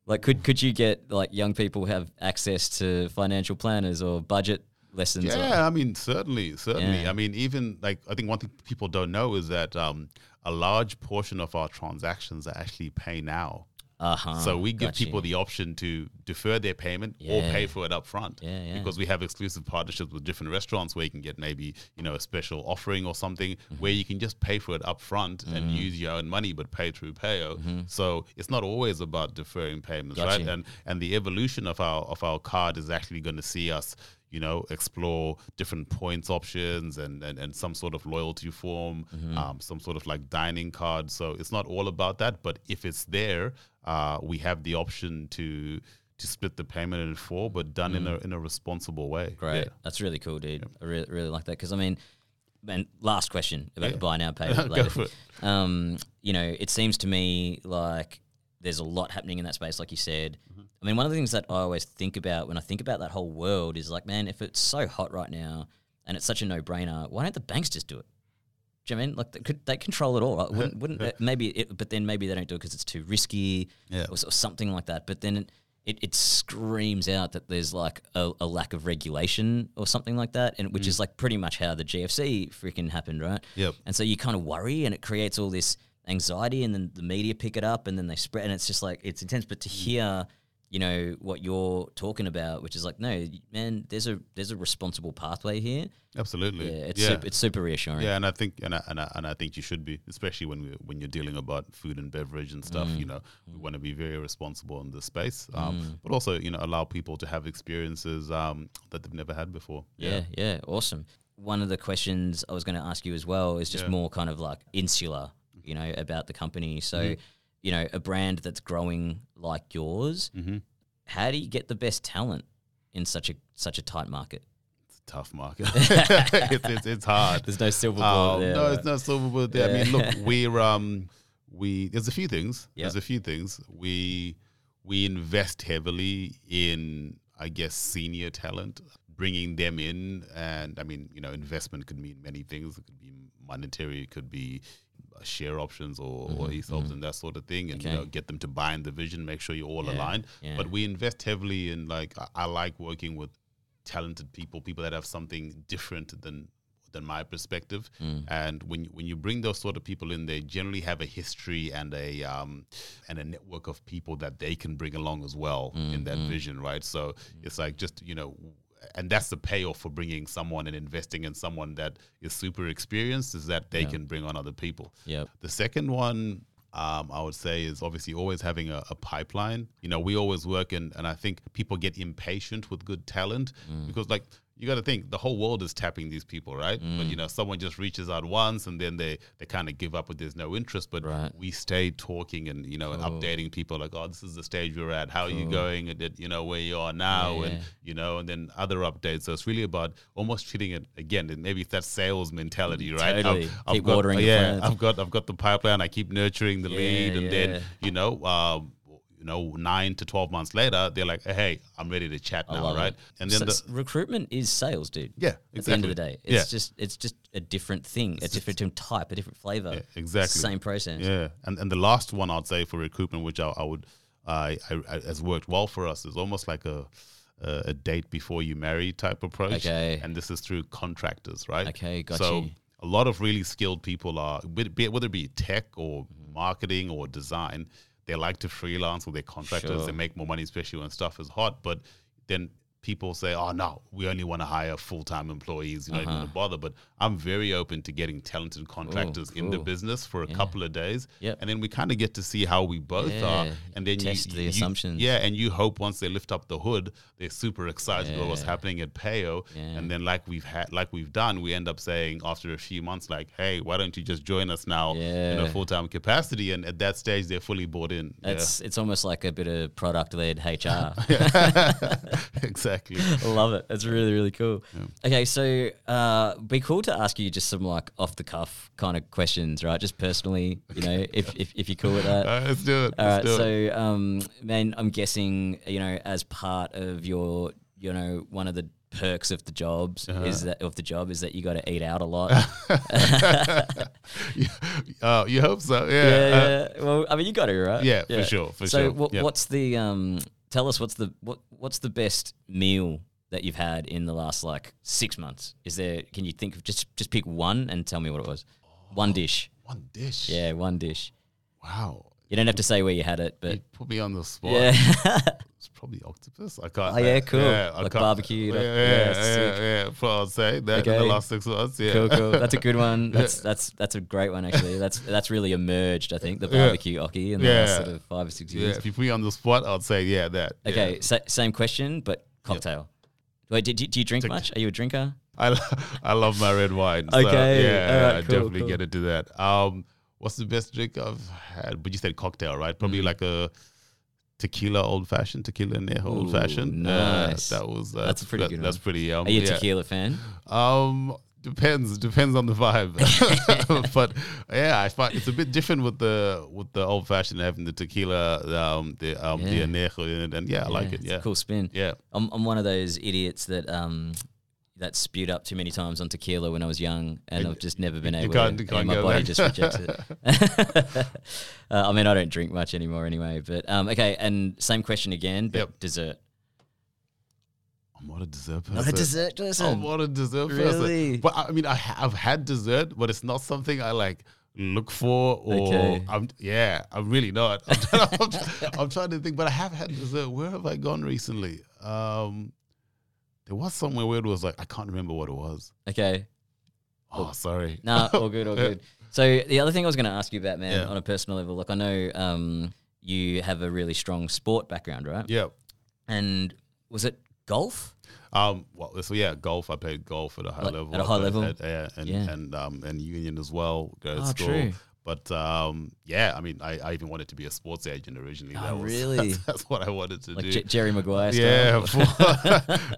Like, could could you get like young people have access to financial planners or budget lessons? or- Yeah, I mean, certainly, certainly. Yeah. I mean, even like I think one thing people don't know is that um, a large portion of our transactions are actually pay now. Uh-huh. so we give got you. people the option to defer their payment or pay for it up front. Yeah, yeah. Because we have exclusive partnerships with different restaurants where you can get maybe, you know, a special offering or something Mm-hmm. where you can just pay for it up front and use your own money but pay through payo. So it's not always about deferring payments, Mm-hmm. Got right? you. And and the evolution of our of our card is actually going to see us you know, explore different points options and, and, and some sort of loyalty form, Mm-hmm. um, some sort of like dining card. So it's not all about that, but if it's there, uh, we have the option to to split the payment in four, but done in a in a responsible way. Mm. Great. Yeah. That's really cool, dude. I really, really like that because I mean, And last question about the buy now, pay later. Um, you know, it seems to me like there's a lot happening in that space, like you said. Mm-hmm. I mean, one of the things that I always think about when I think about that whole world is like, man, if it's so hot right now and it's such a no brainer, why don't the banks just do it? Do you know what I mean like they could they control it all? Right? Wouldn't, wouldn't maybe? It, but then maybe they don't do it because it's too risky, Yeah. or, or something like that. But then. It, it screams out that there's like a, a lack of regulation or something like that, and which mm. is like pretty much how the GFC freaking happened, right? Yep. And so you kind of worry, and it creates all this anxiety, and then the media pick it up, and then they spread, and it's just like it's intense. But to mm. hear, you know, what you're talking about, which is like, no, man, there's a there's a responsible pathway here. Absolutely. Yeah, it's yeah. Super, it's super reassuring. Yeah, and I think and I, and I, and I think you should be, especially when we when you're dealing about food and beverage and stuff. Mm. You know, we want to be very responsible in this space, um, but also you know allow people to have experiences um, that they've never had before. Yeah, yeah, awesome. One of the questions I was going to ask you as well is just Yeah. more kind of like insular, you know, about the company. So, Mm-hmm. You know, a brand that's growing like yours, Mhm. how do you get the best talent in such a such a tight market? It's a tough market. it's, it's it's hard. There's no silver bullet Um, there. no, it's not silver bullet there. I mean, look, we're um, we there's a few things. Yep. There's a few things. We we invest heavily in, I guess, senior talent, bringing them in, and I mean, you know, investment could mean many things. It could be monetary. It could be share options or, or ESOPs and that sort of thing, and Mm-hmm, Okay. you know, get them to buy in the vision, make sure you're all Yeah, aligned. yeah. But we invest heavily in like I, I like working with talented people, people that have something different than than my perspective. Mm. And when you, when you bring those sort of people in, they generally have a history and a um, and a network of people that they can bring along as well in that Mm-hmm. vision, right? So it's like just you know. And that's the payoff for bringing someone and investing in someone that is super experienced is that they Yeah. can bring on other people. Yep. The second one, um, I would say, is obviously always having a, a pipeline. You know, we always work, and, and I think people get impatient with good talent Mm. because, like, you got to think the whole world is tapping these people, right? Mm. But you know, someone just reaches out once, and then they they kind of give up, but there's no interest. But Right. we stay talking and you know, and updating people like, oh, this is the stage we're at. How are you going? And you know where you are now, Yeah, and you know, and then other updates. So it's really about almost treating it again. and Maybe it's that sales mentality, right? Totally. Keep got, watering yeah. I've got I've got the pipeline. I keep nurturing the Yeah, lead, and yeah. then you know, um, you know, nine to twelve months later, they're like, "Hey, I'm ready to chat now," right? it. And then it's- the, recruitment is sales, dude. yeah, exactly. At the end of the day, it's yeah, just it's just a different thing, a different type, a different flavor. Yeah, exactly. Same process. Yeah, and and the last one I'd say for recruitment, which I, I would, I, I, I has worked well for us, is almost like a a a date before you marry type approach. Okay. and this is through contractors, right? Okay, got so you. a lot of really skilled people are, whether it be tech or marketing or design, they like to freelance with their contractors. Sure. They make more money, especially when stuff is hot. But then people say, "Oh no, we only want to hire full time employees. You don't even Uh-huh. to bother." But I'm very open to getting talented contractors in the business for a Yeah. couple of days, Yep. and then we kind of get to see how we both are, and then test you, the you- assumptions. Yeah, and you hope once they lift up the hood, they're super excited about what's happening at Payo, Yeah. and then like we've had, like we've done, we end up saying after a few months, like, "Hey, why don't you just join us now in a full time capacity?" And at that stage, they're fully bought in. Yeah. It's it's almost like a bit of product led HR. exactly. I love it. It's really really cool. Okay, so uh, be cool to ask you just some like off the cuff kind of questions, right? Just personally, you know, if if, if you're cool with that. All right, let's do it. All right, do it. so um, man, I'm guessing you know as part of your you know one of the perks of the jobs Uh-huh. is that of the job is that you got to eat out a lot. Yeah, uh, you hope so. Yeah. yeah, uh, yeah. Well, I mean, you got to, right? Yeah, for sure, for so, sure. what, Yep. what's the um? Tell us what's the what what's the best meal that you've had in the last like six months? Is there? Can you think of just just pick one and tell me what it was? Oh, one dish. One dish. Yeah, one dish. Wow. You don't have to say where you had it, but You put me on the spot. yeah. It's probably octopus. I can't. Oh, yeah, cool. I Like can't- Yeah, yeah, yeah, yeah, yeah, yeah. That's what I'd say. That in Okay. the last six months. Yeah. cool, cool. That's a good one. That's that's that's a great one actually. That's that's really emerged. I think the Yeah. barbecue oki in the last Yeah. sort of five or six Yeah, years. if you put me on the spot, I'd say yeah, that. yeah. Okay, sa- same question, but cocktail. Wait, do, do, do you drink much? Are you a drinker? I, I love my red wine. So Okay, yeah, alright, I cool, definitely cool. get into that. Um, what's the best drink I've had? But you said cocktail, right? Probably Mm. like a tequila old fashioned, tequila anejo old fashioned. nice. that was uh, That's a pretty that- good That's one. pretty um, Are you a yeah. tequila fan? Um, depends. Depends on the vibe. but yeah, I find it's a bit different with the with the old fashioned having the tequila, um, the um, Yeah. the anejo in it, and yeah, I like it. it's Yeah, a cool spin. yeah. I'm, I'm one of those idiots that um, that spewed up too many times on tequila when I was young, and I've just never been you able. can't- to, can't my body just rejects it. uh, I mean, I don't drink much anymore anyway. But um, okay, and same question again, but Yep. dessert. I'm not a dessert person. Not a dessert person. I'm not a dessert Really? person. But I I mean, I ha- I've had dessert, but it's not something I like look for or Okay. I'm yeah, I'm really not. I'm trying, I'm, I'm trying to think, but I have had dessert. Where have I gone recently? Um, there was somewhere where it was like I can't remember what it was. Okay, Oh, sorry. no, all good, all good. So the other thing I was going to ask you about, man, Yeah. on a personal level, like I know um, you have a really strong sport background, right? Yeah. And was it golf? Um. Well, so yeah, golf. I played golf at a high Like, level. at a high level? yeah, and Yeah. and um and union as well. Go to Oh, school. true. But um, yeah, I mean, I, I even wanted to be a sports agent originally. Oh, that was, really? That's, that's what I wanted to Like do. J- Jerry Maguire yeah,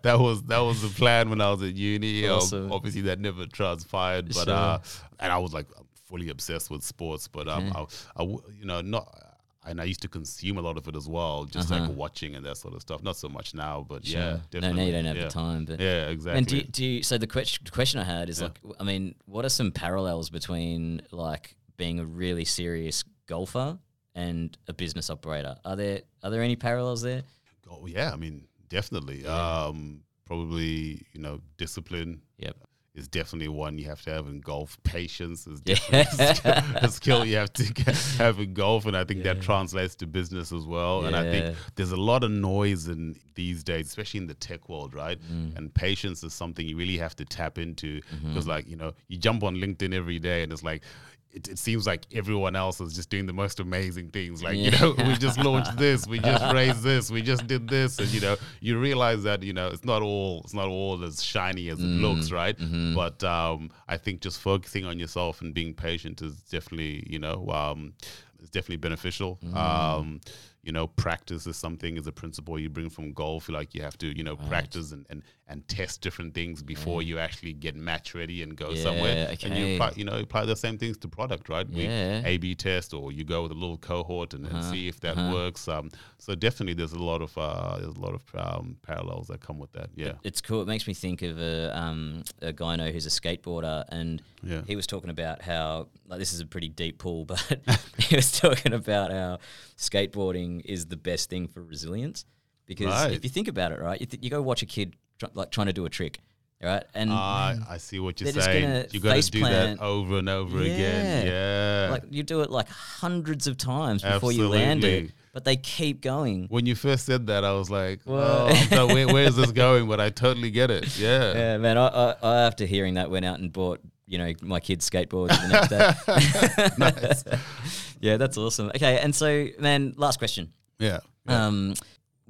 that was that was the plan when I was at uni. Um, obviously, that never transpired, but Sure. uh, and I was like fully obsessed with sports. But um, Okay. I, I you know, not. And I used to consume a lot of it as well, just Uh-huh. like watching and that sort of stuff. Not so much now, but Sure. yeah, no, definitely. now you don't have yeah. the time. But Yeah, exactly. And do you, do you, so the question, the question I had is Yeah. like, I mean, what are some parallels between like being a really serious golfer and a business operator? Are there are there any parallels there? Oh yeah, I mean definitely. Yeah. Um, probably you know discipline Yep. is definitely one you have to have in golf. Patience is definitely a skill- a skill you have to have in golf, and I think Yeah. that translates to business as well. And I think there's a lot of noise in these days, especially in the tech world, right? Mm. And patience is something you really have to tap into Mm-hmm. because, like you know, you jump on LinkedIn every day, and it's like. It, it seems like everyone else is just doing the most amazing things. Like, you know, we just launched this, we just raised this, we just did this, and you know, you realize that you know it's not all it's not all as shiny as it Mm. looks, right? Mm-hmm. But um, I think just focusing on yourself and being patient is definitely you know um, is definitely beneficial. Mm. Um, you know, practice is something is a principle you bring from golf. Like you have to you know practice and, and and test different things before you actually get match ready and go somewhere. Yeah, And you apply, you know apply the same things to product, right? We Yeah. A/B test, or you go with a little cohort and, and Uh-huh, see if that uh-huh. works. Um, so definitely, there's a lot of uh, there's a lot of um, parallels that come with that. Yeah, It's cool. It makes me think of a um, a guy I know who's a skateboarder, and Yeah. he was talking about how like this is a pretty deep pool, but he was talking about how skateboarding is the best thing for resilience because Right. if you think about it, right, you, th- you go watch a kid tr- like trying to do a trick, right, and Ah, I see what you're saying. You got to do plant. that over and over again. Yeah. like you do it like hundreds of times before you land it, but they keep going. when you first said that, I was like, What? "Oh, where, where is this going?" But I totally get it. Yeah. Yeah, man. I, I, I after hearing that went out and bought you know my kids skateboards the next day. yeah, that's awesome. Okay, and so man, last question. Yeah. yeah. Um,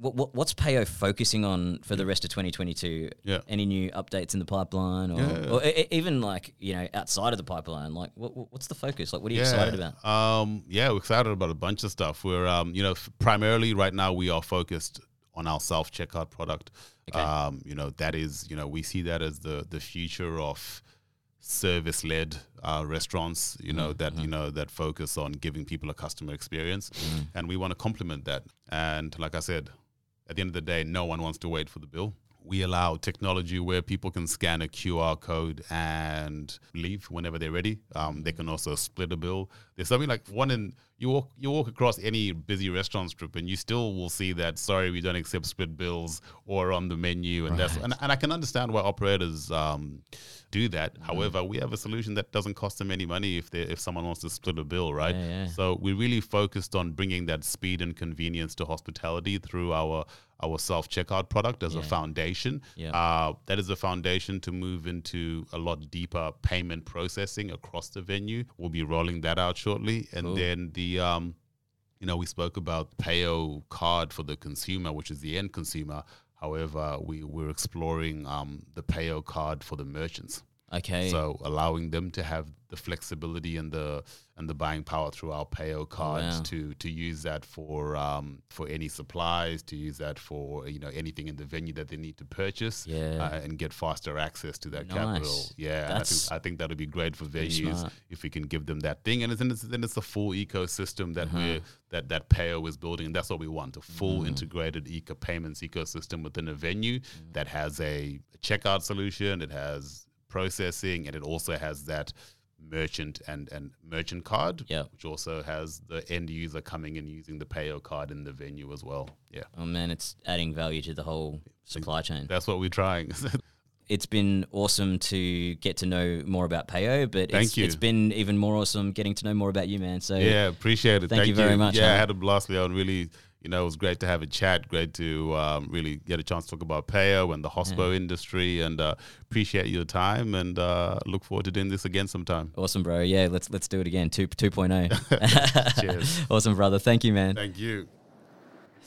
what, what what's Payo focusing on for the rest of 2022? Yeah. Any new updates in the pipeline, or, Yeah. or e- even like you know outside of the pipeline? Like, what, what- what's the focus? Like, what are you excited about? Um, yeah, we're excited about a bunch of stuff. We're, um, you know, f- primarily right now we are focused on our self checkout product. Okay. Um, you know, that is, you know, we see that as the the future of service led uh, restaurants. You know that you know that focus on giving people a customer experience, and we want to complement that. And like I said, at the end of the day, no one wants to wait for the bill. We allow technology where people can scan a QR code and leave whenever they're ready. Um, they can also split a bill. There's something like one in you walk you walk across any busy restaurant strip and you still will see that sorry we don't accept split bills or on the menu and that's and, and I can understand why operators um, do that. However, we have a solution that doesn't cost them any money if they if someone wants to split a bill, right? Yeah, yeah. So we really focused on bringing that speed and convenience to hospitality through our our self checkout product as a foundation. Yeah. Uh, that is a foundation to move into a lot deeper payment processing across the venue. We'll be rolling that out shortly, and Cool. then the um, you know, we spoke about Payo card for the consumer, which is the end consumer. However, we we're exploring um, the Payo card for the merchants. Okay. So allowing them to have the flexibility and the and the buying power through our payo cards wow. to to use that for um, for any supplies, to use that for you know anything in the venue that they need to purchase, Yeah. uh, and get faster access to that Nice. capital. Yeah, I think I think that would be great for venues if we can give them that thing, and then it's, then it's a full ecosystem that Uh-huh. we're that that payo is building, and that's what we want—a full Mm. integrated eco payments ecosystem within a venue Mm. that has a checkout solution, it has processing, and it also has that merchant and and merchant card, Yeah. which also has the end user coming and using the payo card in the venue as well. Yeah, Oh man, it's adding value to the whole supply chain. that's what we're trying. It's been awesome to get to know more about Payo, but Thank it's, you. it's been even more awesome getting to know more about you, man. So yeah, appreciate it. Thank you very much, Yeah, I had a blast, Leon. Really, you know, it was great to have a chat. Great to um, really get a chance to talk about payo and the hospo industry, and uh, appreciate your time. And uh, look forward to doing this again sometime. awesome, bro. Yeah, let's let's do it again. Two 2.0. Cheers. awesome, brother. Thank you, man. Thank you.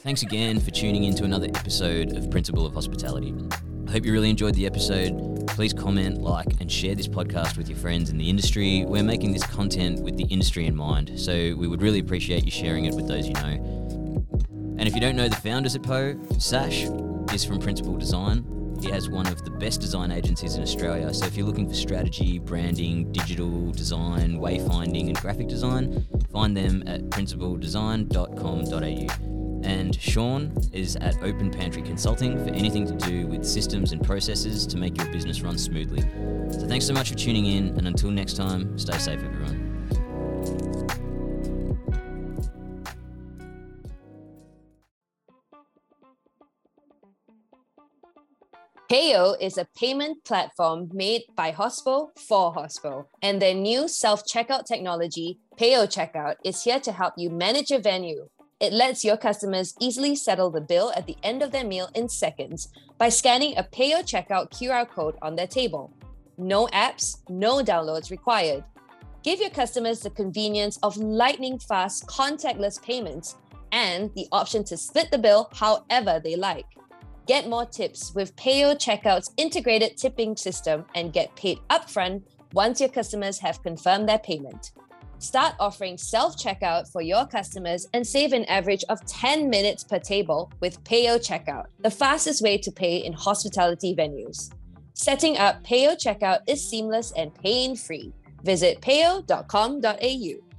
Thanks again for tuning in to another episode of Principle of Hospitality. I hope you really enjoyed the episode. Please comment, like, and share this podcast with your friends in the industry. We're making this content with the industry in mind, so we would really appreciate you sharing it with those you know. And if you don't know the founders at Poe, Sash is from Principal Design. He has one of the best design agencies in Australia. So if you're looking for strategy, branding, digital design, wayfinding, and graphic design, find them at principaldesign.com.au. And Sean is at Open Pantry Consulting for anything to do with systems and processes to make your business run smoothly. So thanks so much for tuning in, and until next time, stay safe, everyone. Payo is a payment platform made by Hospo for Hospo, and their new self checkout technology, Payo Checkout, is here to help you manage your venue. It lets your customers easily settle the bill at the end of their meal in seconds by scanning a Payo Checkout QR code on their table. No apps, no downloads required. Give your customers the convenience of lightning fast contactless payments and the option to split the bill however they like. Get more tips with Payo Checkout's integrated tipping system and get paid upfront once your customers have confirmed their payment. Start offering self checkout for your customers and save an average of 10 minutes per table with Payo Checkout, the fastest way to pay in hospitality venues. Setting up Payo Checkout is seamless and pain free. Visit payo.com.au.